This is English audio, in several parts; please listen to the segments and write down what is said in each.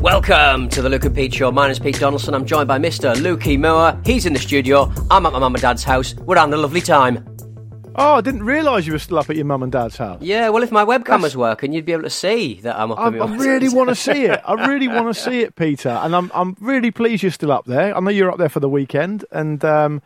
Welcome to the Luke and Pete Show. My name's Pete Donaldson. I'm joined by Mr. Lukey Moore. He's in the studio. I'm at my mum and dad's house. We're having a lovely time. Oh, I didn't realise you were still up at your mum and dad's house. Yeah, well, if my webcam That's- was working, you'd be able to see that I'm up I, I really want to see it. I really want to see it, Peter. And I'm I'm really pleased you're still up there. I know you're up there for the weekend, and um,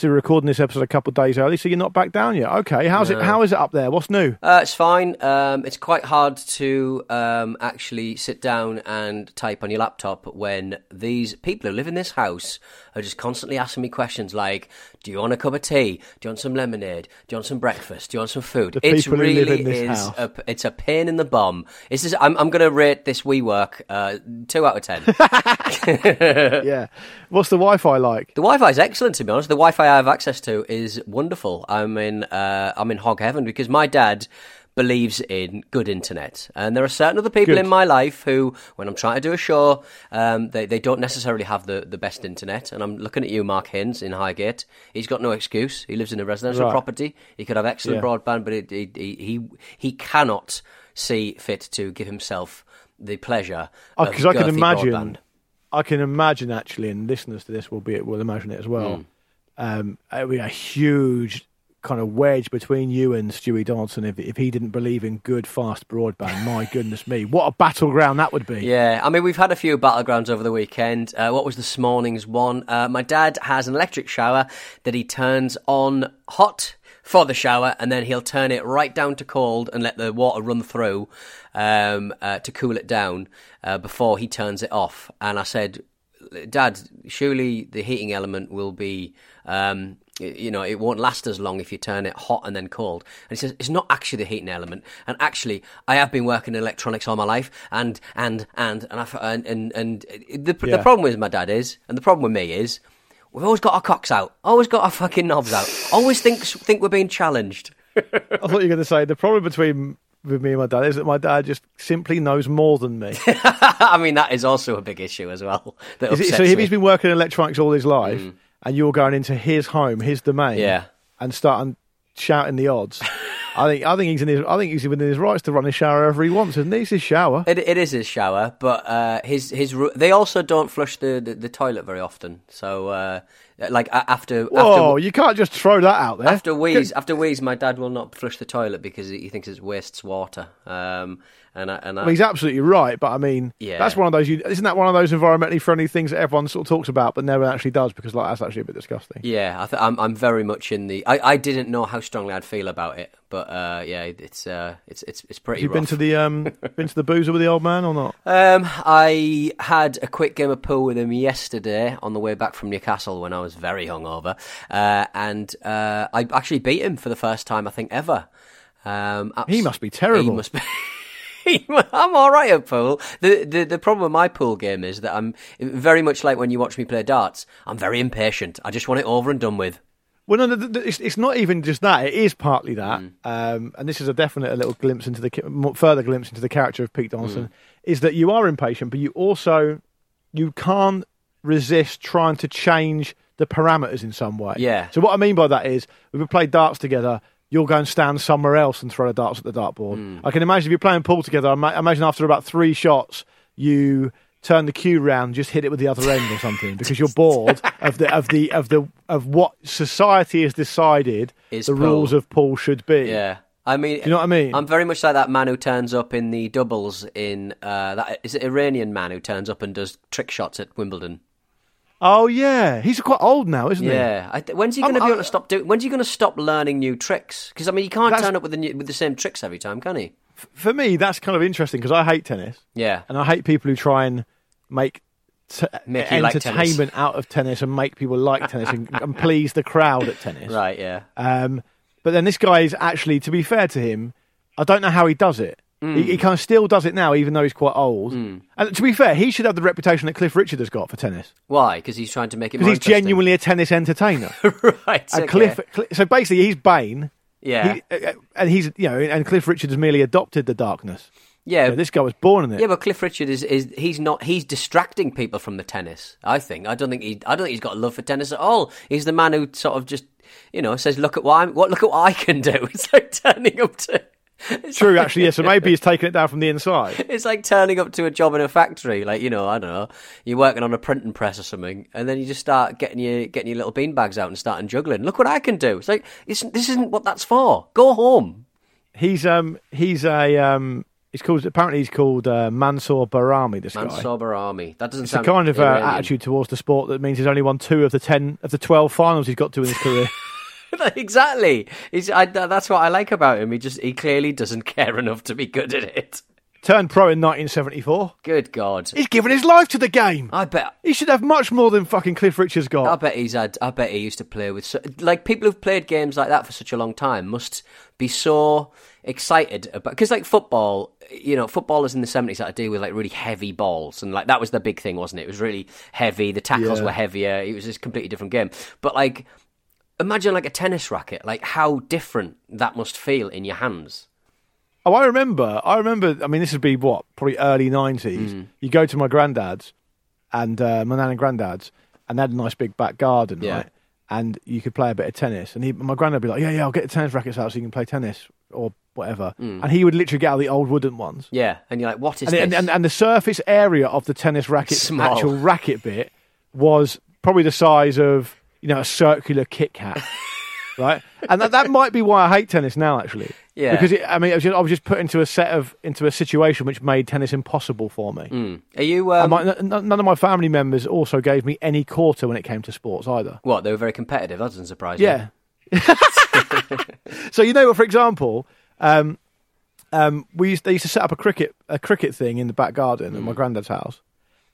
so we're recording this episode a couple of days early, so you're not back down yet. Okay, how's it? How is it up there? What's new? Uh, it's fine. Um, it's quite hard to um, actually sit down and type on your laptop when these people who live in this house are just constantly asking me questions like, "Do you want a cup of tea? Do you want some lemonade? Do you want some breakfast? Do you want some food?" The It's people who live really is. A, it's a pain in the bum. It's just, I'm, I'm going to rate this WeWork uh, two out of ten. yeah. What's the Wi-Fi like? The Wi-Fi is excellent, to be honest. The Wi-Fi I have access to is wonderful. I'm in uh, I'm in hog heaven because my dad believes in good internet, and there are certain other people Good. in my life who, when I'm trying to do a show, um, they they don't necessarily have the, the best internet. And I'm looking at you, Mark Hins in Highgate. He's got no excuse. He lives in a residential Right. property. He could have excellent Yeah. broadband, but it, it, he he he cannot see fit to give himself the pleasure Because Oh, I can imagine. broadband. I can imagine actually, and listeners to this will be will imagine it as well. Hmm. Um, it would be a huge kind of wedge between you and Stewie Donaldson if if he didn't believe in good fast broadband. My goodness me, what a battleground that would be! Yeah, I mean, we've had a few battlegrounds over the weekend. Uh, what was this morning's one? Uh, my dad has an electric shower that he turns on hot for the shower, and then he'll turn it right down to cold and let the water run through um, uh, to cool it down uh, before he turns it off. And I said, Dad, surely the heating element will be, um, you know, it won't last as long if you turn it hot and then cold. And he says, it's not actually the heating element. And actually, I have been working in electronics all my life, and and and and I, and and, and the the problem with my dad is, and the problem with me is. We've always got our cocks out. Always got our fucking knobs out. Always think think we're being challenged. I thought you were going to say the problem between with me and my dad is that my dad just simply knows more than me. I mean, that is also a big issue as well. That it- so if me. he's been working in electronics all his life, and you're going into his home, his domain, Yeah. and starting shouting the odds, I think I think he's in his I think he's within his rights to run his shower wherever he wants, isn't he? It's his shower. It, it is his shower, but uh, his his they also don't flush the, the, the toilet very often. So uh, like after Whoa, after you can't just throw that out there. after wheeze after wheeze, my dad will not flush the toilet because he thinks it wastes water. Um, and I, and I, Well, he's absolutely right, but I mean, Yeah. that's one of those. You, isn't that one of those environmentally friendly things that everyone sort of talks about, but never actually does because like that's actually a bit disgusting. yeah, I th- I'm I'm very much in the. I, I didn't know how strongly I'd feel about it, but uh, yeah, it's uh, it's it's it's pretty. Have you been to the um, been to the boozer with the old man or not? Um, I had a quick game of pool with him yesterday on the way back from Newcastle when I was very hungover, uh, and uh, I actually beat him for the first time I think ever. Um, abs- He must be terrible. He must be. I'm all right at pool. The, the the problem with my pool game is that I'm very much like when you watch me play darts. I'm very impatient. I just want it over and done with. Well, no, it's, it's not even just that. It is partly that, Mm. um, and this is a definite a little glimpse into the further glimpse into the character of Pete Donaldson. Mm. Is that you are impatient, but you also you can't resist trying to change the parameters in some way. Yeah. So what I mean by that is, if we play darts together, you'll go and stand somewhere else and throw the darts at the dartboard. Mm. I can imagine if you're playing pool together. I ma- imagine after about three shots, you turn the cue round, just hit it with the other end or something because you're bored of the of the of the of what society has decided Is the pool. rules of pool should be. Yeah. I mean, you know what I mean? I'm very much like that man who turns up in the doubles in uh, that is it Iranian man who turns up and does trick shots at Wimbledon. Oh yeah, he's quite old now, isn't he? Yeah, th- when's he going to be able to stop doing? When's he going to stop learning new tricks? Because I mean, he can't turn up with the new, with the same tricks every time, can he? For me, that's kind of interesting because I hate tennis. Yeah, and I hate people who try and make t- Make you like entertainment out of tennis and make people like tennis and, and please the crowd at tennis. right. Yeah, Um, but then this guy is actually, to be fair to him, I don't know how he does it. Hmm. He, he kind of still does it now, even though he's quite old. And to be fair, he should have the reputation that Cliff Richard has got for tennis why? Because he's trying to make it because he's genuinely a tennis entertainer. right. and okay. Cliff, Cli- so basically, he's Bane. yeah, He, uh, and he's you know, and Cliff Richard has merely adopted the darkness. yeah, You know, this guy was born in it. Yeah, but Cliff Richard is, is he's not he's distracting people from the tennis. I think I don't think he I don't think he's got a love for tennis at all. He's the man who sort of just you know says look at what I'm what look at what I can do. It's like turning up to it's True, like- actually, yeah. So maybe he's taking it down from the inside. It's like turning up to a job in a factory, like you know, I don't know, you're working on a printing press or something, and then you just start getting your getting your little bean bags out and starting juggling. Look what I can do! It's like it's, this isn't what that's for. Go home. He's um he's a um he's called apparently he's called uh, Mansour Bahrami. This guy. Mansour Army. That doesn't It's the sound kind of uh, attitude towards the sport that means he's only won two of the ten of the twelve finals he's got to in his career. exactly. I, that's what I like about him. He just he clearly doesn't care enough to be good at it. Turned pro in 1974. Good God. He's given his life to the game. I bet. He should have much more than fucking Cliff Richards got. I bet he's had. I bet he used to play with so, like people who've played games like that for such a long time must be so excited about because like football, you know, footballers in the seventies had to deal with like really heavy balls and like that was the big thing, wasn't it? It was really heavy. The tackles Yeah. were heavier. It was a completely different game. But like, imagine like a tennis racket. Like how different that must feel in your hands. Oh, I remember. I remember. I mean, this would be what probably early 90s. Mm. You go to my granddad's and uh, my nan and granddad's, and they had a nice big back garden, Yeah. right? And you could play a bit of tennis. And he, my granddad would be like, "Yeah, yeah, I'll get the tennis rackets out so you can play tennis or whatever." Mm. And he would literally get out the old wooden ones. Yeah, and you're like, what is and, this? and, and, and the surface area of the tennis racket, Small. actual racket bit was probably the size of you know a circular Kit Kat, right? And that, that might be why I hate tennis now, actually. Yeah. Because it, I mean, I was, just, I was just put into a set of into a situation which made tennis impossible for me. Are you? Um, my, n- n- none of my family members also gave me any quarter when it came to sports either. what? They were very competitive. That doesn't surprise me. Yeah. so you know, for example, um, um, we used, they used to set up a cricket a cricket thing in the back garden at my granddad's house,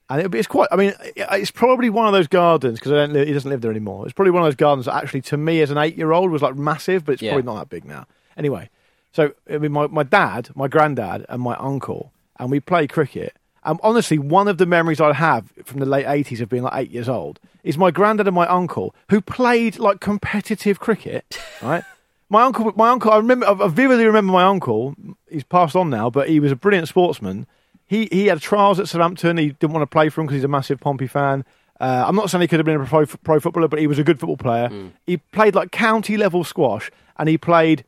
and it, it's quite. I mean, it's probably one of those gardens because he doesn't live there anymore. It's probably one of those gardens that actually, to me as an eight year old, was like massive, but it's Yeah. probably not that big now. Anyway, so I mean, my my dad, my granddad, and my uncle, and we play cricket. And honestly, one of the memories I have from the late 80s of being like eight years old is my granddad and my uncle who played like competitive cricket, right? My uncle, my uncle, I remember, I vividly remember my uncle. He's passed on now, but he was a brilliant sportsman. He he had trials at Southampton. He didn't want to play for him because he's a massive Pompey fan. Uh, I'm not saying he could have been a pro, pro footballer, but he was a good football player. He played like county level squash, and he played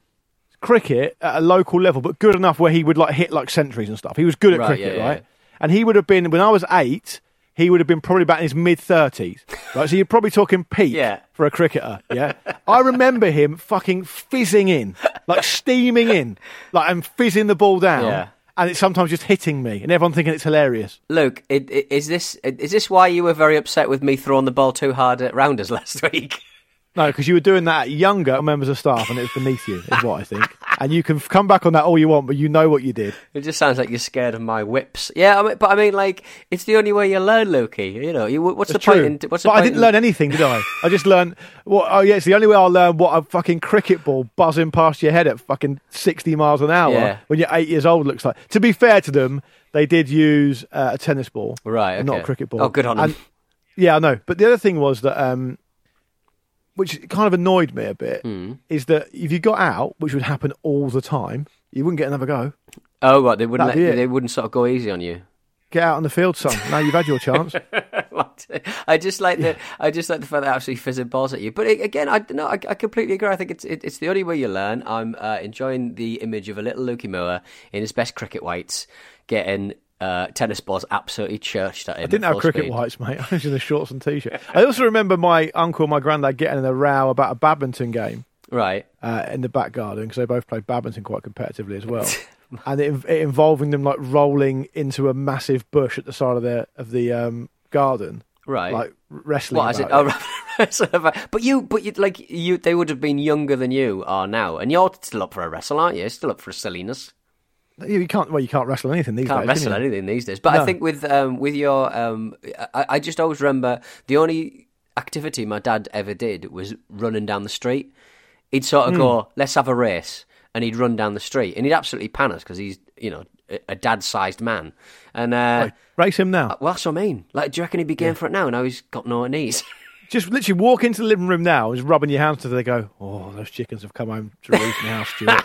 cricket at a local level, but good enough where he would like hit like centuries and stuff. He was good at Right, cricket, yeah, yeah, right? And he would have been when I was eight. He would have been probably about in his mid thirties, right? So you're probably talking peak Yeah. for a cricketer. Yeah, I remember him fucking fizzing in, like steaming in, like and fizzing the ball down. And it's sometimes just hitting me, and everyone thinking it's hilarious. Luke, it, it, is this is this why you were very upset with me throwing the ball too hard at rounders last week? No, because you were doing that at younger members of staff, and it was beneath you, is what I think. And you can come back on that all you want, but you know what you did. It just sounds like you're scared of my whips. Yeah, I mean, but I mean, like, it's the only way you learn, Loki. You know, you, what's It's the point? In, what's the but I didn't in- learn anything, did I? I just learned. What, oh, yeah, it's the only way I'll learn what a fucking cricket ball buzzing past your head at fucking 60 miles an hour Yeah. when you're eight years old looks like. To be fair to them, they did use uh, a tennis ball. Right, and Not a cricket ball. Oh, good on them. And- Yeah, I know. But the other thing was that, um, which kind of annoyed me a bit, Hmm. is that if you got out, which would happen all the time, you wouldn't get another go. Oh, right, They wouldn't. Let, That'd be it. they wouldn't sort of go easy on you. Get out on the field, son. Now you've had your chance. I just like the I just like the fact that actually fizzing balls at you. But it, again, I no, I, I completely agree. I think it's it, it's the only way you learn. I'm uh, enjoying the image of a little Lukey Moore in his best cricket whites, getting uh, tennis balls absolutely churched at him. I didn't have cricket speed. whites, mate. I was in the shorts and t-shirt. I also remember my uncle and my granddad getting in a row about a badminton game Right. uh, in the back garden because they both played badminton quite competitively as well, and it, it involving them like rolling into a massive bush at the side of the of the um, garden, Right. like wrestling. What is it? Oh, right. Sort of a- but you, but you, like you, they would have been younger than you are now, and you're still up for a wrestle, aren't you? Still up for a silliness. You you can't. Well, you can't wrestle anything these Can't days. wrestle can anything these days. But I think with um, with your, um, I, I just always remember the only activity my dad ever did was running down the street. He'd sort of go, "Let's have a race," and he'd run down the street, and he'd absolutely pan us because he's, you know, a, dad-sized man. And uh, Right, race him now. well, that's what I mean. Like, do you reckon he'd be game for it now? Now he's got no knees. Just literally walk into the living room now and just rubbing your hands to they go, Oh, those chickens have come home to roost now, Stuart.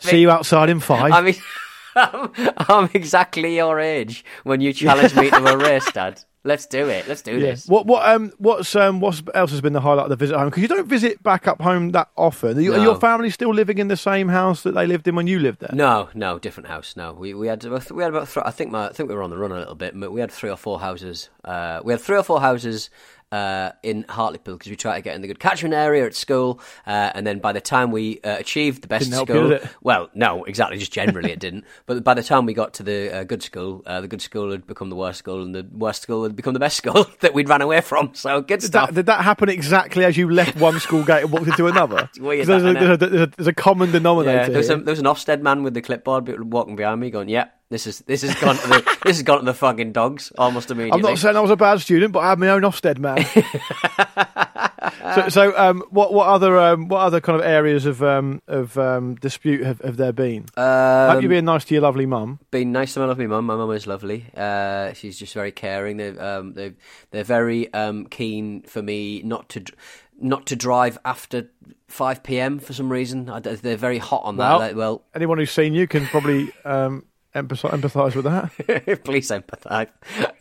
See you outside in five. I mean, I'm, I'm exactly your age when you challenged me to a race, Dad. Let's do it. Let's do Yeah. this. What what um what's um what else has been the highlight of the visit home? Because you don't visit back up home that often. Are, you, are your family still living in the same house that they lived in when you lived there? No, no, different house. No, we we had we had about th- I think my I think we were on the run a little bit, but we had three or four houses. Uh, we had three or four houses. Uh, in Hartlepool because we tried to get in the good catchment area at school, uh, and then by the time we uh, achieved the best Didn't you, school, it? well, no, exactly, just generally it didn't. But by the time we got to the uh, good school, uh, the good school had become the worst school, and the worst school had become the best school that we'd ran away from. So good Did stuff. that, did that happen exactly as you left one school gate and walked into another? Weird, 'Cause there's, a, there's, a, there's, a, there's a common denominator. Yeah, there was, a, there was an Ofsted man with the clipboard walking behind me, going, "Yeah, this is this has gone to the this has gone to the fucking dogs almost immediately." I'm not saying I was a bad student, but I had my own Ofsted man. so, so um, what what other um, what other kind of areas of um, of um, dispute have, have there been? Hope Um, you're being nice to your lovely mum. been nice to my lovely mum. My mum is lovely. Uh, she's just very caring. They um, they they're very um, keen for me not to. dr- Not to drive after five p.m. for some reason. I they're very hot on that. Well- Like, well, Anyone who's seen you can probably um, empathise, with that. please empathise.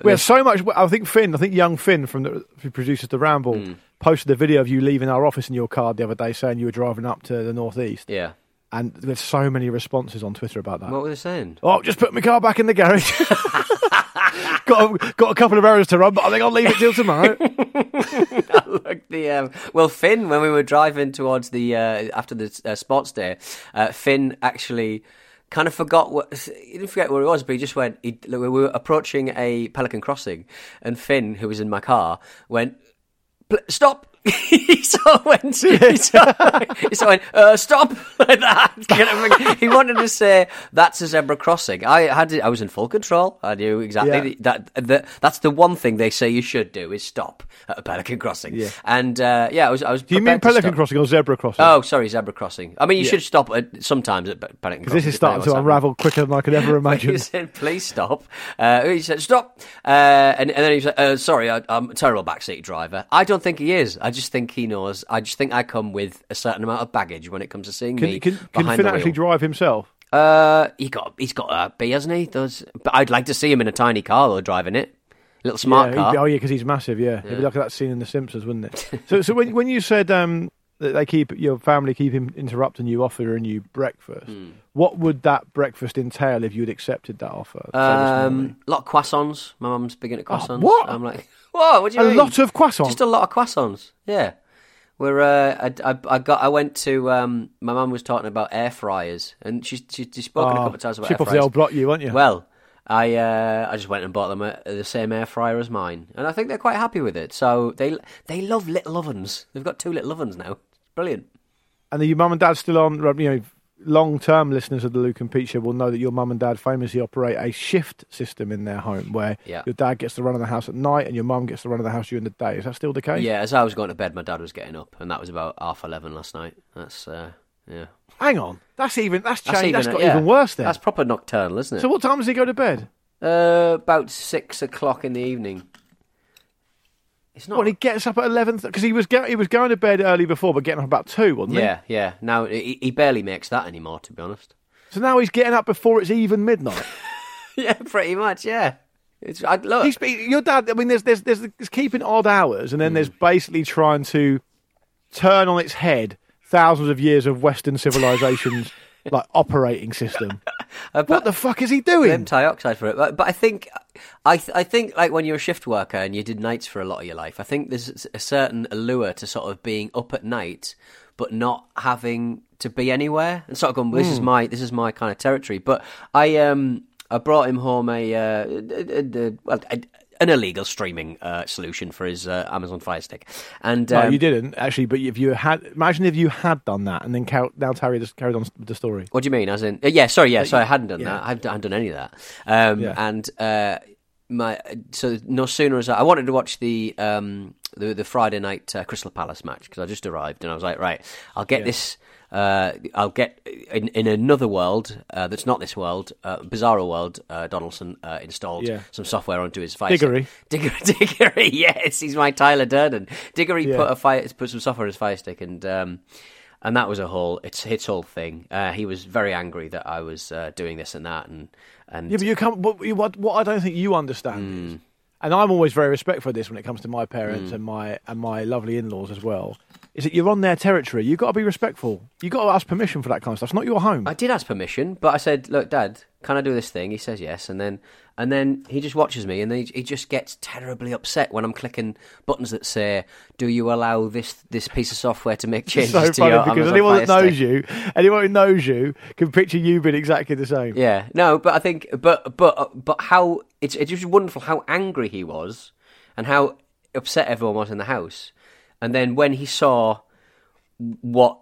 We had so much. I think Finn, I think young Finn from the who produces the Ramble, Hmm. posted a video of you leaving our office in your car the other day, saying you were driving up to the northeast, Yeah. and there's so many responses on Twitter about that. What were they saying? Oh, just put my car back in the garage. got a, got a couple of errands to run, but I think I'll leave it till tomorrow. Look, the um, well, Finn, when we were driving towards the uh, after the uh, sports day, uh, Finn actually kind of forgot what he didn't forget where he was, but he just went. He, we were approaching a Pelican Crossing, and Finn, who was in my car, went, "Stop." he sort of went, he sort of, he sort of went, uh, stop, like that. He wanted to say, that's a zebra crossing. I had, it- I was in full control. I knew exactly Yeah. that, that, that's the one thing they say you should do is stop at a pelican crossing. Yeah. And, uh, yeah, I was, I was Do you mean Pelican. Crossing or Zebra Crossing? Oh, sorry, zebra crossing. I mean, you Yeah. should stop at, sometimes at pe- pelican crossing. this is starting to depending on what's unravel quicker than I could ever imagine. he said, "Please stop." Uh, he said, "Stop," uh, and, and then he said, uh, "Sorry, I, I'm a terrible backseat driver." I don't think he is. I just think he knows. I just think I come with a certain amount of baggage when it comes to seeing me Can, can, can Finn actually drive himself? Uh, he got he's got a B, hasn't he? Those, but I'd like to see him in a tiny car though, driving it, a little smart yeah, car. be- oh yeah, because he's massive. Yeah, it'd be like that scene in The Simpsons, wouldn't it? so, so when when you said um, they keep your family keep him interrupting you, offering you breakfast, Hmm. what would that breakfast entail if you'd accepted that offer? say this morning? Um, a lot of croissants. My mum's big into croissants. what? I'm like, whoa, what do you a mean? lot of croissants. Just a lot of croissants. Yeah. We're, uh, I, I, I got. I went to. Um, my mum was talking about air fryers, and she's she, she's spoken a Oh, couple of times about chip air off fryers. the old block, you, weren't you? Well, I uh, I just went and bought them a, the same air fryer as mine, and I think they're quite happy with it. So they they love little ovens. They've got two little ovens now. Brilliant. And are your mum and dad still on? You know, long-term listeners of the Luke and Pete show will know that your mum and dad famously operate a shift system in their home, where Yeah. your dad gets to run of the house at night and your mum gets to run of the house during the day. Is that still the case? Yeah, as I was going to bed, my dad was getting up, and that was about half eleven last night. That's uh, yeah. Hang on, that's even that's That's changed. That's got yeah. even worse then. That's proper nocturnal, isn't it? So what time does he go to bed? Uh, about six o'clock in the evening. It's not. Well, he gets up at eleven because he was go- he was going to bed early before, but getting up about two, wasn't he? yeah, yeah. Now he, he barely makes that anymore, to be honest. So now he's getting up before it's even midnight. yeah, pretty much. Yeah. It's I, look. he's your dad. I mean, there's there's there's, there's keeping odd hours, and then Hmm. there's basically trying to turn on its head thousands of years of Western civilization's like operating system. Uh, what the fuck is he doing? dioxide for it. But, but I think, I th- I think like when you're a shift worker and you did nights for a lot of your life, I think there's a certain allure to sort of being up at night, but not having to be anywhere and sort of going, this is my this is my kind of territory. But I um I brought him home a, uh, a, a, a- well. An illegal streaming uh, solution for his uh, Amazon Fire Stick, and No, um, you didn't actually. But if you had, imagine if you had done that and then car- now Terry just carried on the story. What do you mean? As in, uh, yeah, sorry, yeah, sorry, I hadn't done yeah. that. I hadn't, I hadn't done any of that. Um, Yeah. And uh, my so no sooner as I, I wanted to watch the um, the, the Friday night uh, Crystal Palace match because I just arrived and I was like, right, I'll get this. Uh, I'll get in, in another world uh, that's not this world, uh, bizarro world. Uh, Donaldson uh, installed Yeah. some software onto his fire. Diggory. Diggory, Diggory, yes, he's my Tyler Durden. Diggory Yeah. put a fire, put some software on his fire stick, and um, and that was a whole it's his whole thing. Uh, he was very angry that I was uh, doing this and that, and and Yeah, but you come. What, what, what I don't think you understand is, and I'm always very respectful of this when it comes to my parents and my and my lovely in-laws as well. Is that you're on their territory? You've got to be respectful. You've got to ask permission for that kind of stuff. It's not your home. I did ask permission, but I said, "Look, Dad, can I do this thing?" He says yes, and then and then he just watches me, and then he, he just gets terribly upset when I'm clicking buttons that say, "Do you allow this this piece of software to make changes so to funny your because Amazon anyone that knows Stick?" you, anyone who knows you, can picture you being exactly the same. Yeah, no, but I think, but but but how it's it's just wonderful how angry he was, and how upset everyone was in the house, and then when he saw what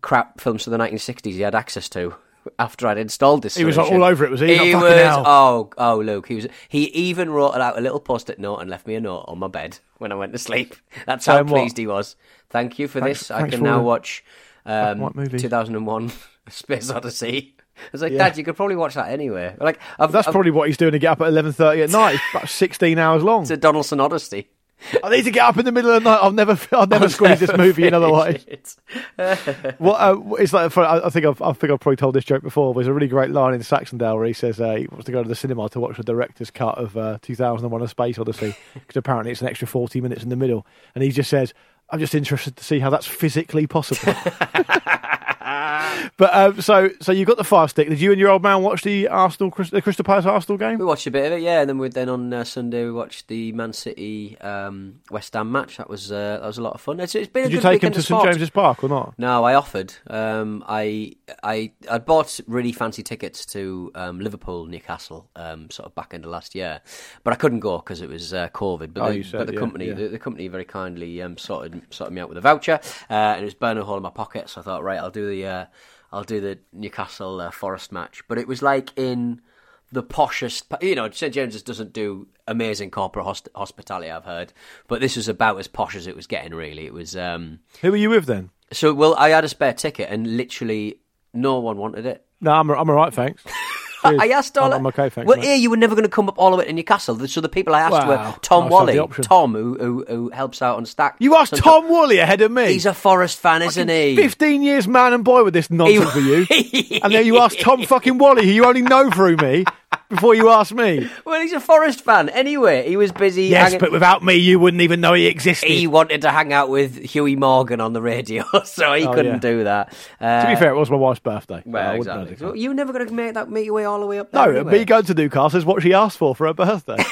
crap films from the 1960s he had access to after I'd installed this, He was, like, all over it, was he? He Oh, was. hell. Oh, oh, Luke, he was. He even wrote out a little post-it note and left me a note on my bed when I went to sleep. That's how what? pleased he was. Thank you for Thanks- this. I can now the- watch um, What movie? 2001: Space Odyssey. I was like, Yeah. Dad, you could probably watch that anyway. Like, I've, That's I've- probably what he's doing to get up at 11.30 at night. It's about 16 hours long. it's a Donaldson Odyssey. I need to get up in the middle of the night. I'll never, I'll never squeeze this movie in otherwise. It's- What uh, it's like? For, I I think I've, I think I've probably told this joke before. There's a really great line in Saxondale where he says uh, he wants to go to the cinema to watch the director's cut of uh, 2001: A Space Odyssey because apparently it's an extra 40 minutes in the middle, and he just says, "I'm just interested to see how that's physically possible." but um, so so you got the fire stick. Did you and your old man watch the Arsenal, the Crystal Palace Arsenal game? We watched a bit of it, yeah, and then we then on uh, Sunday we watched the Man City um, West Ham match. That was uh, that was a lot of fun. It's, it's been a Did you good take him to St. James's Park or not? No, I offered. Um, I I I bought really fancy tickets to um, Liverpool, Newcastle, um, sort of back end of last year, but I couldn't go because it was uh, COVID. But Oh, the, said, but the yeah, company, yeah. The, the company very kindly um, sorted sorted me out with a voucher, uh, and it was burning a hole in my pocket. So I thought, right, I'll do the uh, I'll do the Newcastle uh, Forest match. But it was like in the poshest, you know, St James's doesn't do amazing corporate hosp- hospitality. I've heard, but this was about as posh as it was getting. Really, it was. Um, Who were you with then? so, well, I had a spare ticket, and literally no one wanted it. No, I'm I'm all right, thanks. Cheers. I asked all. I'm, I'm okay, thanks. Well, mate. here you were never going to come up all the way to Newcastle. So the people I asked Wow. were Tom Nice Wally. Tom, who, who who helps out on Stack. You asked Tom Wally ahead of me. He's a Forest fan, isn't he? 15 years man and boy with this nonsense for you. and then you ask Tom fucking Wally, who you only know through me, before you ask me. Well, he's a Forest fan. Anyway, he was busy. Yes, hanging- but without me, you wouldn't even know he existed. he wanted to hang out with Huey Morgan on the radio, so he Oh, couldn't yeah. do that. Uh, to be fair, it was my wife's birthday. well, exactly. the So you were never going to make that make your way all the way up there. No, anyway. me going to Newcastle is what she asked for for her birthday.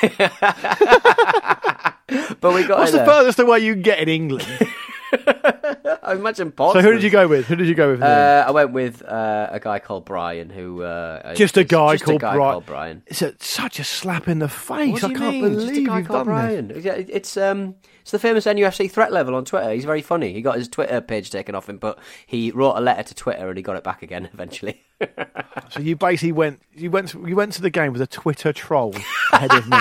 but we got What's the furthest away you can get in England? I imagine so who did you go with? Who did you go with? in the end? Uh, I went with uh, a guy called Brian, who uh, Just a guy just called a guy Brian. called Brian. It's a, such a slap in the face. I you can't believe Just a guy you've called done. Brian. It- It's um, it's the famous NUFC threat level on Twitter. He's very funny. He got his Twitter page taken off him, but he wrote a letter to Twitter and he got it back again eventually. So you basically went you went you went to the game with a Twitter troll ahead of me.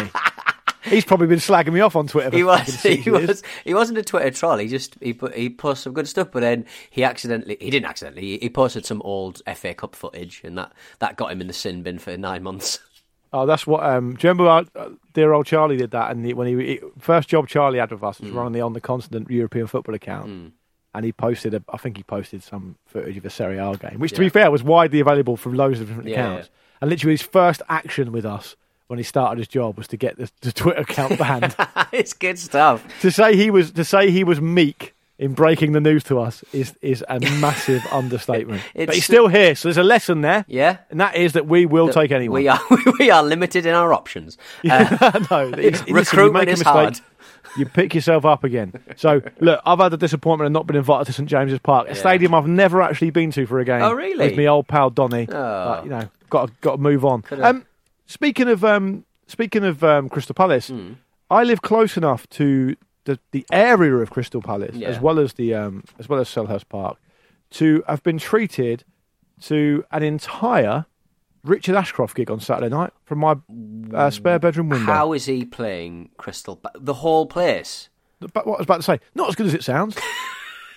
He's probably been slagging me off on Twitter. He was he years. was he wasn't a Twitter troll. He just he put he posted some good stuff, but then he accidentally he didn't accidentally he, posted some old FA Cup footage, and that that got him in the sin bin for nine months. Oh, that's what. Um, do you remember our, uh, dear old Charlie did that? And when he, he first job Charlie had with us was running the on the continent European football account, and he posted. A, I think he posted some footage of a Serie A game, which, to be fair, was widely available from loads of different Yeah, accounts. And literally, his first action with us when he started his job was to get the, the Twitter account banned. it's good stuff. to say he was to say he was meek in breaking the news to us is is a massive understatement. but he's still here, so there's a lesson there. Yeah. And that is that we will take anyone. We are we are limited in our options. Uh, no, it's- listen, you Recruitment make a is mistake, hard. You pick yourself up again. So look, I've had the disappointment of not being invited to St James's Park, a stadium I've never actually been to for a game. Oh, really? With my old pal Donny. Oh. But, you know, got to, got to move on. Um, speaking of um, speaking of um, Crystal Palace, Hmm. I live close enough to the, the area of Crystal Palace Yeah. as well as the um, as well as Selhurst Park to have been treated to an entire Richard Ashcroft gig on Saturday night from my uh, spare bedroom window. How is he playing Crystal? The whole place. But what I was about to say, not as good as it sounds.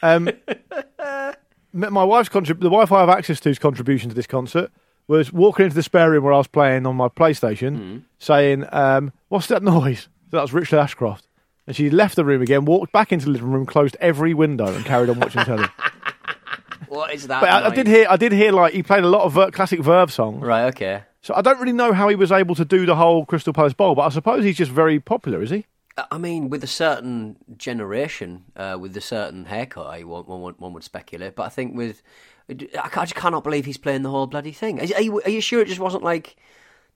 um, my wife's contrib- the wife I have access to's contribution to this concert was walking into the spare room where I was playing on my PlayStation, saying, um, "What's that noise?" So that was Richard Ashcroft, and she left the room again, walked back into the living room, closed every window, and carried on watching telly. What is that? But I, I noise? did hear, I did hear like he played a lot of ver- classic Verve songs. Right. Okay. So I don't really know how he was able to do the whole Crystal Palace Bowl, but I suppose he's just very popular, is he? I mean, with a certain generation, uh, with a certain haircut, I, one, one, one would speculate. But I think with, I I just cannot believe he's playing the whole bloody thing. Are you, are you sure it just wasn't like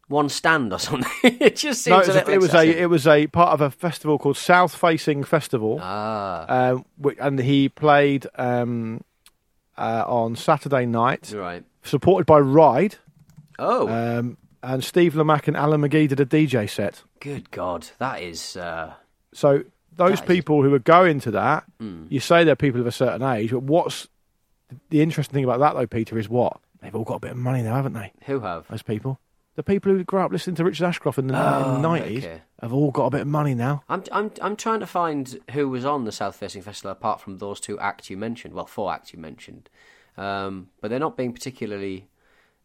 one stand or something? it just seems No, a it was, little a, it was a it was a part of a festival called South Facing Festival, ah, um, and he played um, uh, on Saturday night, right. supported by Ride, Oh, um, and Steve Lamacq and Alan McGee did a DJ set. good God, that is. Uh, So those That is- people who are going to that, you say they're people of a certain age, but what's the interesting thing about that though, Peter, is what they've all got a bit of money now, haven't they? who have? Those people, the people who grew up listening to Richard Ashcroft in the Oh, nineties, okay. have all got a bit of money now. I'm, I'm, I'm trying to find who was on the South Facing Festival apart from those two acts you mentioned. Well, four acts you mentioned, um, but they're not being particularly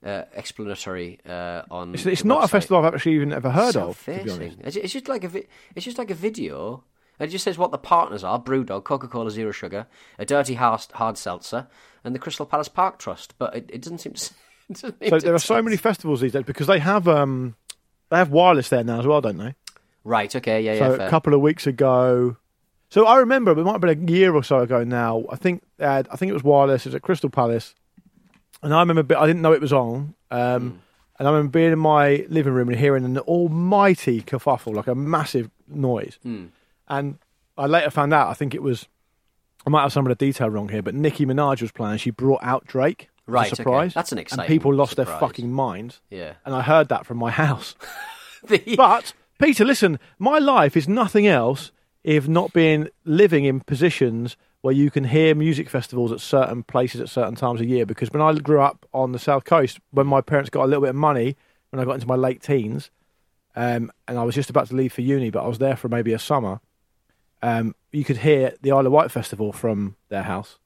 uh, explanatory uh, on. It's, it's the not a website. festival I've actually even ever heard of. To be Self-facing. honest. It's, it's just like a vi- it's just like a video. It just says what the partners are: BrewDog, Coca-Cola Zero Sugar, a Dirty Hard, hard Seltzer, and the Crystal Palace Park Trust. But it, it doesn't seem. To, doesn't So there are so many festivals these days because they have um they have wireless there now as well, don't they? Right. Okay. Yeah. so yeah. a couple of weeks ago. So I remember it might have been a year or so ago now. I think uh, I think it was wireless. It was at Crystal Palace, and I remember I didn't know it was on. Um, And I remember being in my living room and hearing an almighty kerfuffle, like a massive noise. And I later found out. I think it was. I might have some of the detail wrong here, but Nicki Minaj was playing. She brought out Drake. a Right, okay. surprise. That's an And people lost their fucking minds. Yeah. And I heard that from my house. The- But Peter, listen, my life is nothing else if not being living in positions where you can hear music festivals at certain places at certain times of year. Because when I grew up on the south coast, when my parents got a little bit of money, when I got into my late teens, um, and I was just about to leave for uni, but I was there for maybe a summer. Um, you could hear the Isle of Wight festival from their house.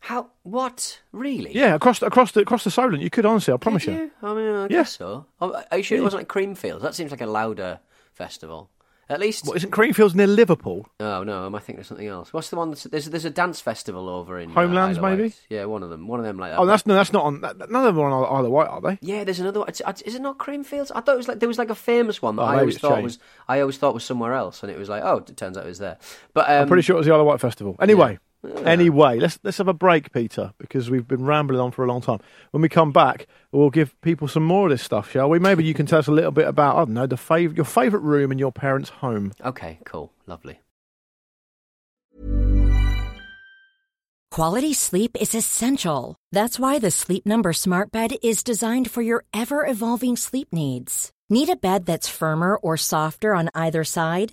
How? What? Really? Yeah, across across the across the Solent, you could honestly, I promise you. you? I mean, I guess so. Oh, Are you sure it wasn't like Creamfields? That seems like a louder festival. At least. What isn't Creamfields near Liverpool? Oh no, I thinking of something else? What's the one? That's, there's there's a dance festival over in uh, Homelands, Isle of maybe? Wight. Yeah, one of them. One of them like that. Oh, that's no, that's not on. That, none of them are on Isle of Wight, are they? Yeah, there's another one. It's, it's- is it not Creamfields? I thought it was like there was like a famous one that Oh, I maybe always it's thought changed. was I always thought was somewhere else, and it was like oh, it turns out it was there. But um, I'm pretty sure it was the Isle of Wight festival. Anyway, anyway, let's let's have a break, Peter, because we've been rambling on for a long time. When we come back, we'll give people some more of this stuff, shall we? Maybe you can tell us a little bit about I don't know the fav- your favourite room in your parents' home. Okay, cool, lovely. Quality sleep is essential. That's why the Sleep Number Smart Bed is designed for your ever evolving sleep needs. Need a bed that's firmer or softer on either side?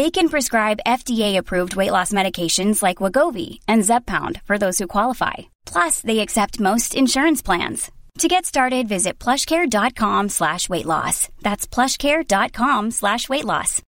They can prescribe FDA-approved weight loss medications like Wegovy and Zepbound for those who qualify. Plus, they accept most insurance plans. To get started, visit plushcare.com slash weight loss. That's plushcare.com slash weight loss.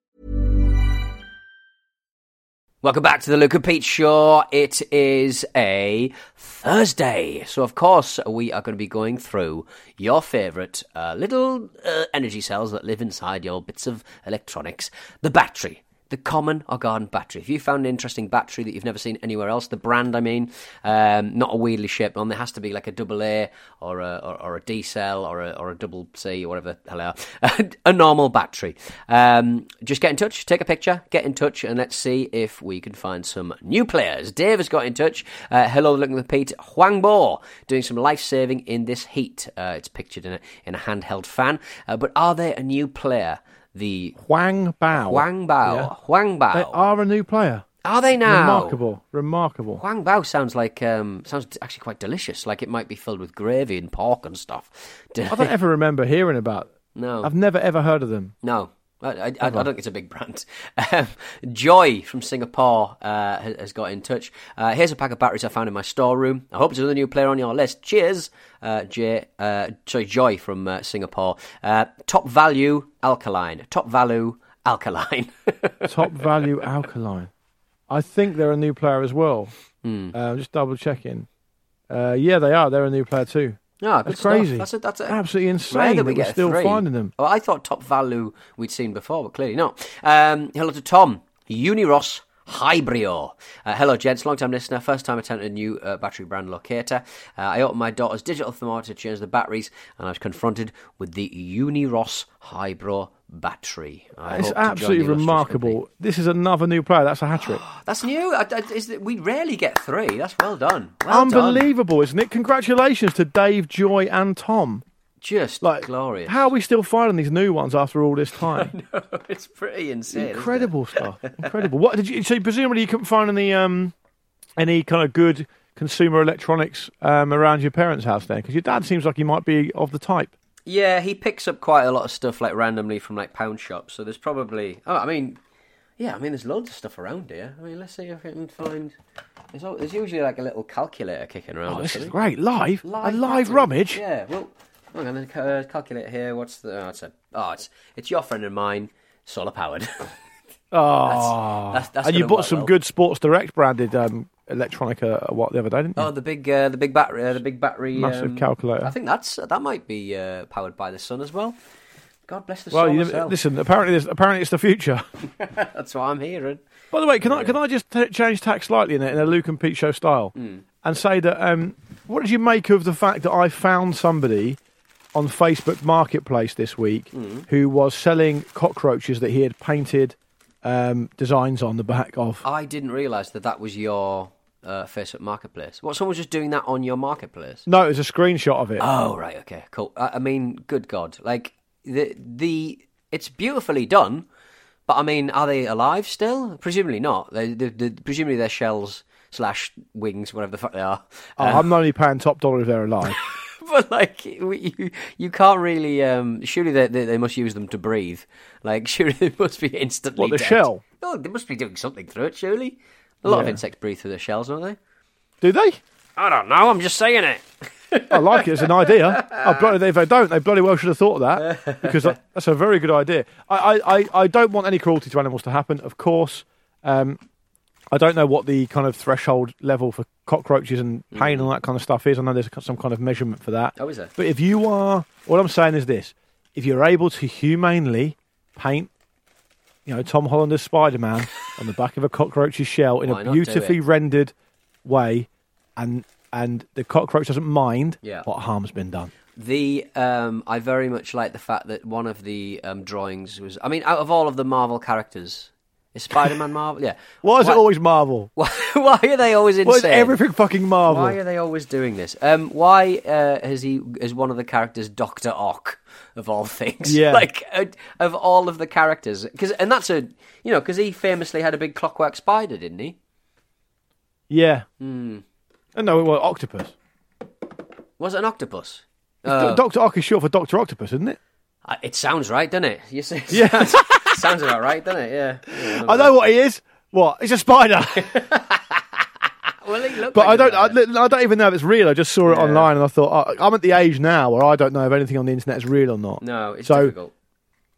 Welcome back to the Luca Pete Show. It is a Thursday, so of course we are going to be going through your favourite uh, little uh, energy cells that live inside your bits of electronics. The battery, the common or garden battery. If you found an interesting battery that you've never seen anywhere else, the brand I mean, um, not a weirdly shaped one, there has to be like a double A or a or, or a D cell or a or a double C or whatever the hell they are. a normal battery. Um, just get in touch, take a picture, get in touch, and let's see if we can find some new players. Dave has got in touch. Uh, hello, looking with Pete Huang Bo doing some life saving in this heat. Uh, it's pictured in a in a handheld fan. Uh, but are they a new player? The Huang Bao. Huang Bao. Yeah. Huang Bao. They are a new player. Are they now? Remarkable. Remarkable. Huang Bao sounds like um, sounds actually quite delicious. Like it might be filled with gravy and pork and stuff. I don't ever remember hearing about. No. I've never ever heard of them. No. I, I, I don't think it's a big brand. Um, Joy from Singapore uh, has, got in touch. Uh, here's a pack of batteries I found in my storeroom. I hope there's another new player on your list. Cheers, uh, Jay. Uh, sorry, Joy from uh, Singapore. Uh, top value alkaline. Top value alkaline. Top value alkaline. I think they're a new player as well. Uh, just double checking. Uh, yeah, they are. They're a new player too. Ah, good That's stuff. crazy. That's a, that's a, Absolutely insane that we that we're still three. finding them. Well, I thought top value we'd seen before, but clearly not. Um, hello to Tom, Uniross Hybrio. Uh, hello, gents, long time listener, first time attempt a new uh, battery brand locator. Uh, I opened my daughter's digital thermometer to change the batteries, and I was confronted with the Uniross Hybrio battery. I It's hope to join absolutely remarkable. This is another new player. That's a hat trick. That's new. I, I, it, we rarely get three. That's well done. Well done. Unbelievable, isn't it? Congratulations to Dave, Joy, and Tom. Just Like glorious. How are we still finding these new ones after all this time? it's pretty insane. Incredible stuff. Incredible. What did you? So presumably you couldn't find any um any kind of good consumer electronics um, around your parents' house then, because your dad seems like he might be of the type. Yeah, he picks up quite a lot of stuff like randomly from like pound shops. So there's probably. Oh, I mean, yeah, I mean, there's loads of stuff around here. I mean, let's see if I can find. There's, there's usually like a little calculator kicking around. Oh, this is great. Live, a live rummage. Yeah. Well, There's a uh, calculator here. What's the? Oh, it's a. Oh, it's it's your friend and mine. Solar powered. Oh, that's- that's and you bought some well. good Sports Direct branded um, electronica uh, what the other day, didn't you? Oh, the big, uh, the big battery, uh, the big battery, Massive um, calculator. I think that's that might be uh, powered by the sun as well. God bless the sun. well, solar you, cell. listen. Apparently, this, apparently it's the future. That's what I'm hearing. By the way, can I can I just t- change tack slightly in a, in a Luke and Pete show style Hmm. and say that um, what did you make of the fact that I found somebody on Facebook Marketplace this week Hmm. who was selling cockroaches that he had painted um, designs on the back of? I didn't realise that that was your uh, Facebook Marketplace. What, someone was just doing that on your Marketplace? No, it was a screenshot of it. Oh, right, okay, cool. I, I mean, good God. Like, the, the, it's beautifully done, but I mean, are they alive still? Presumably not. They, they, they, presumably they're shells slash wings, whatever the fuck they are. Oh, I'm only paying top dollar if they're alive. but like you, you can't really. Um, surely they, they they must use them to breathe. Like surely they must be instantly. What, the dead. shell? No, they must be doing something through it. Surely, a lot of insects breathe through their shells, don't they? Do they? I don't know. I'm just saying it. I like it as an idea. I bloody, if they don't, they bloody well should have thought of that because that's a very good idea. I, I, I, I don't want any cruelty to animals to happen, of course. Um, I don't know what the kind of threshold level for cockroaches and pain Mm. and that kind of stuff is. I know there's some kind of measurement for that. Oh, is there? But if you are, what I'm saying is this: if you're able to humanely paint, you know, Tom Hollander's Spider-Man on the back of a cockroach's shell in Why a beautifully rendered way, and and the cockroach doesn't mind Yeah. what harm's been done. The um, I very much like the fact that one of the um, drawings was. I mean, out of all of the Marvel characters, is Spider-Man Marvel? Yeah. Why is Why- it always Marvel? Why, why are they always insane? Why is everything fucking Marvel? Why are they always doing this? Um, why uh, has he is one of the characters Doctor Ock of all things? Yeah. like uh, of all of the characters, because and that's a you know because he famously had a big clockwork spider, didn't he? Yeah. Hmm. Oh, no, it was octopus. Was it an octopus? Uh, Doctor Ock is short for Doctor Octopus, isn't it? Uh, it sounds right, doesn't it? You say, Yeah. Sounds, about right, doesn't it? Yeah. Yeah, I know what he is. What? He's a spider. Well, But like I don't. I. I don't even know if it's real. I just saw it Yeah. online, and I thought oh, I'm at the age now where I don't know if anything on the internet is real or not. no, it's so difficult.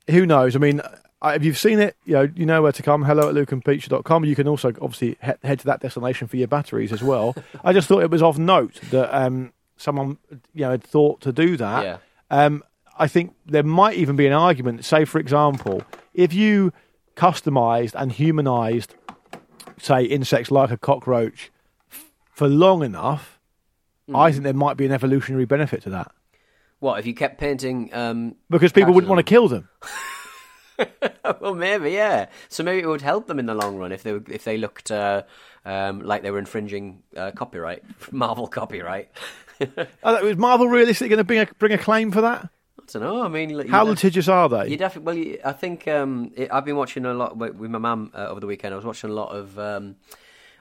who knows? I mean, uh, if you've seen it, you know you know where to come. Hello at lukeandpeteshow.com. You can also obviously he- head to that destination for your batteries as well. I just thought it was of note that um, someone you know had thought to do that. Yeah. Um, I think there might even be an argument. Say, for example, if you customized and humanized, say, insects like a cockroach f- for long enough, Hmm. I think there might be an evolutionary benefit to that What if you kept painting? Um, because people wouldn't want to kill them. well, maybe yeah. So maybe it would help them in the long run if they if they looked uh, um, like they were infringing uh, copyright, Marvel copyright. Uh, Is Marvel realistically going to bring a, bring a claim for that? I don't know. I mean, like, How litigious are they? You definitely. Well, I think um, it, I've been watching a lot with, with my mum uh, over the weekend. I was watching a lot of um,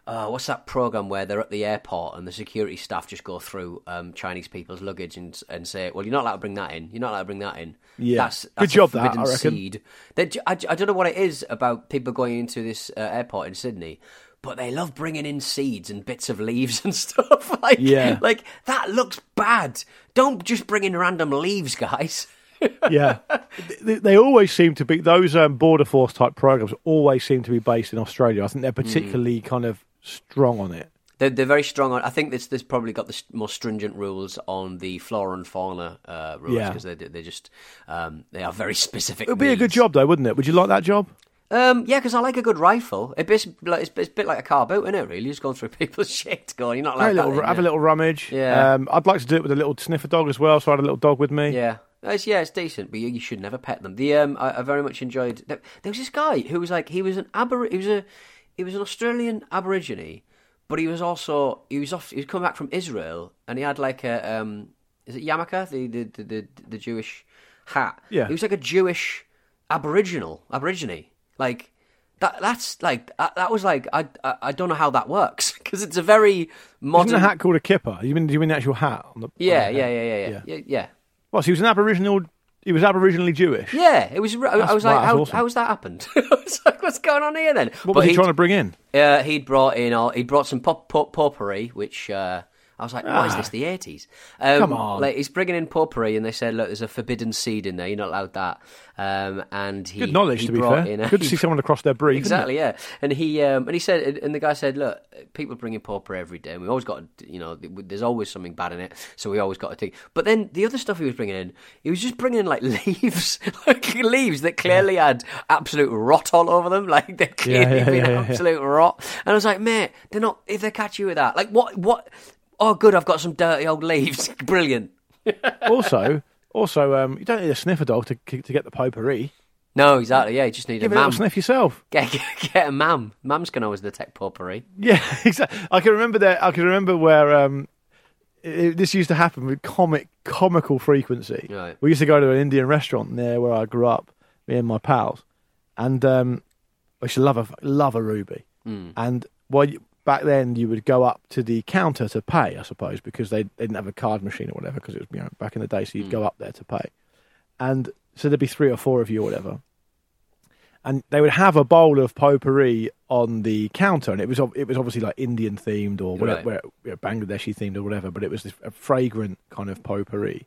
uh, what's that program where they're at the airport and the security staff just go through um, Chinese people's luggage and and say, "Well, you're not allowed to bring that in. You're not allowed to bring that in." Yeah. that's, Good that's a job, that, I reckon. Seed. I, I don't know what it is about people going into this uh, airport in Sydney. But they love bringing in seeds and bits of leaves and stuff. like, Yeah. like that looks bad. Don't just bring in random leaves, guys. yeah, they, they always seem to be those um, border force type programs. Always seem to be based in Australia. I think they're Hmm. particularly kind of strong on it. They're, they're very strong on. I think this this probably got the more stringent rules on the flora and fauna uh, rules Yeah. because they they just um, they are very specific. It would be a good job, though, wouldn't it? Would you like that job? Um, yeah, because I like a good rifle. It bas- it's, it's a bit like a car boot, isn't it? Really, just going through people's shit. Going, you're not like Have a little, have a little rummage. Yeah. Um, I'd like to do it with a little sniffer dog as well. So I had a little dog with me. Yeah. It's, yeah, it's decent, but you, you should never pet them. The um, I, I very much enjoyed. There, there was this guy who was like he was an abor- he was a he was an Australian Aborigine, but he was also he was off he was coming back from Israel, and he had like a um, is it yarmulke the the, the the the Jewish hat? Yeah. he was like a Jewish Aboriginal Aborigine, like. That that's like that, that was like I, I I don't know how that works because it's a very modern Isn't the hat called a kippah? You mean, do you mean the actual hat? On the, on yeah the yeah hat? yeah yeah yeah yeah yeah Well, so he was an Aboriginal. He was Aboriginally Jewish. Yeah, it was. I, I was wow, like, how, awesome. how's that happened? I was like, what's going on here then? What was he trying to bring in? Uh, he'd brought in all. He brought some pop, pop potpourri, which uh, I was like, what is Ah. this? The eighties? Um, Come on. Like he's bringing in potpourri, and they said, look, there's a forbidden seed in there. You're not allowed that. Um, and he Good knowledge, he to be brought fair. In a- Good to see someone across their breed. Exactly, yeah. And he um, and he said, and the guy said, "Look, people bring in potpourri every day. and We always got, to, you know, there's always something bad in it, so we always got to take." But then the other stuff he was bringing in, he was just bringing in like leaves, like leaves that clearly had absolute rot all over them, like they're clearly yeah, been yeah, yeah. absolute rot. And I was like, mate, they're not. If they catch you with that, like, what, what? Oh, good, I've got some dirty old leaves. Brilliant. also, also, um, you don't need a sniffer dog to to get the potpourri. No, exactly. Yeah, you just need Give a it a little mam. sniff yourself. Get, get, get a mam. Mams can always detect potpourri. Yeah, exactly. I can remember that. I can remember where um, it, this used to happen with comic comical frequency. Right. We used to go to an Indian restaurant near where I grew up, me and my pals, and um, I used to love a love a ruby. Hmm. And well, you- back then you would go up to the counter to pay, I suppose, because they, they didn't have a card machine or whatever. Because it was you know back in the day, so you'd Hmm. go up there to pay, and so there'd be three or four of you or whatever and they would have a bowl of potpourri on the counter, and it was it was obviously like Indian themed or whatever, Right. you know, Bangladeshi themed or whatever. But it was this a fragrant kind of potpourri,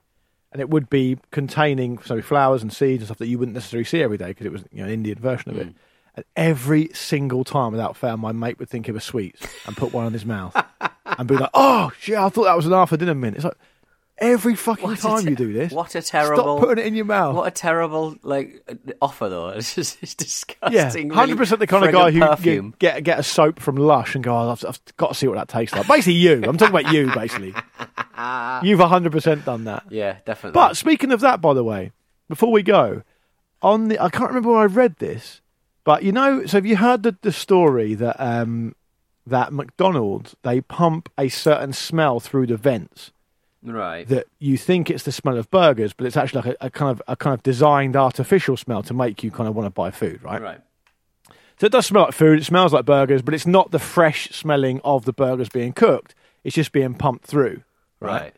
and it would be containing sorry flowers and seeds and stuff that you wouldn't necessarily see every day because it was you know an Indian version of it. And every single time, without fail, my mate would think it was sweets and put one in his mouth and be like, "Oh shit, I thought that was an half a dinner mint." It's like every fucking What time te- you do this. What a terrible. Stop putting it in your mouth. What a terrible like offer though. It's just it's disgusting. Yeah, hundred percent the kind of guy who perfume. get get a soap from Lush and go, oh, I've, I've got to see what that tastes like. Basically, you. I'm talking about you. Basically, you've hundred percent done that. Yeah, definitely. But speaking of that, by the way, before we go, on the I can't remember where I read this, but you know, so have you heard the, the story that um, that McDonald's they pump a certain smell through the vents right. that you think it's the smell of burgers, but it's actually like a, a kind of a kind of designed artificial smell to make you kind of want to buy food, right? Right. So it does smell like food. It smells like burgers, but it's not the fresh smelling of the burgers being cooked. It's just being pumped through. Right.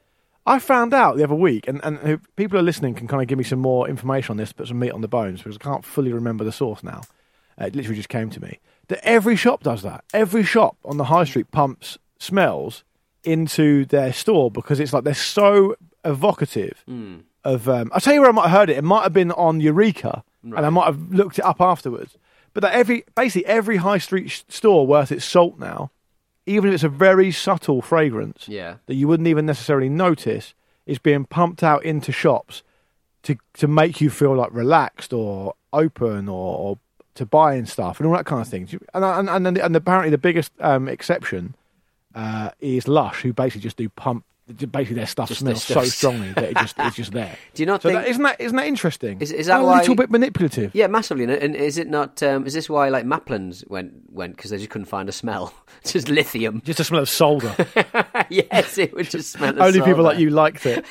I found out the other week, and, and people who are listening can kind of give me some more information on this, put some meat on the bones, because I can't fully remember the source now. It literally just came to me. That every shop does that. Every shop on the high street pumps smells into their store because it's like they're so evocative of. Um, I'll tell you where I might have heard it. It might have been on Eureka, and I might have looked it up afterwards. But that every basically every high street sh- store worth its salt now, even if it's a very subtle fragrance Yeah. that you wouldn't even necessarily notice, is being pumped out into shops to to make you feel like relaxed or open or, or to buying stuff and all that kind of thing. And and and, and, apparently the biggest um, exception uh, is Lush, who basically just do pump. Basically, their stuff Just their smells so strongly that it just it's just there. Do you not So think? that, isn't that isn't that interesting? Is- is that a little bit manipulative? yeah, massively. And- is it not? Um, is this why like Maplin's went went because they just couldn't find a smell? It's just lithium. Just a smell of solder. yes, it would just smell. of Only people like you liked it.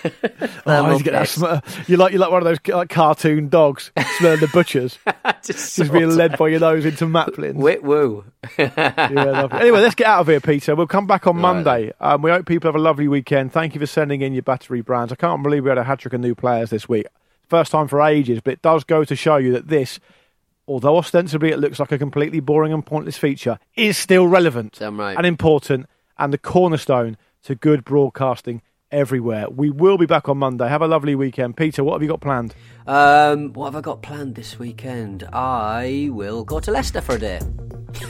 oh, you get that smell. You like you like one of those like, cartoon dogs smelling the butchers, just, just being led by your nose into Maplin. Wit woo. Yeah. Anyway, let's get out of here, Peter. We'll come back on Monday. Um, we hope people have a lovely weekend. Thank you for sending in your battery brands. I can't believe we had a hat trick of new players this week. First time for ages, but it does go to show you that this, although ostensibly it looks like a completely boring and pointless feature, is still relevant Damn right. and important and the cornerstone to good broadcasting everywhere. We will be back on Monday. Have a lovely weekend. Peter, what have you got planned? Um, what have I got planned this weekend? I will go to Leicester for a day.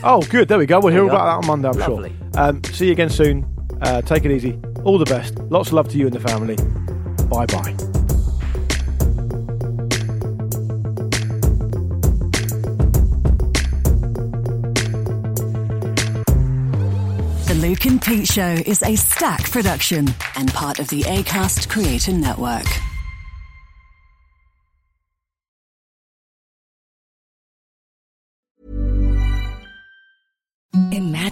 Oh, good. There we go. We'll hear about that on Monday, I'm Lovely. sure. Um, see you again soon. Uh, take it easy. All the best. Lots of love to you and the family. Bye bye. The Luke and Pete Show is Acast production and part of the ACAST Creator Network.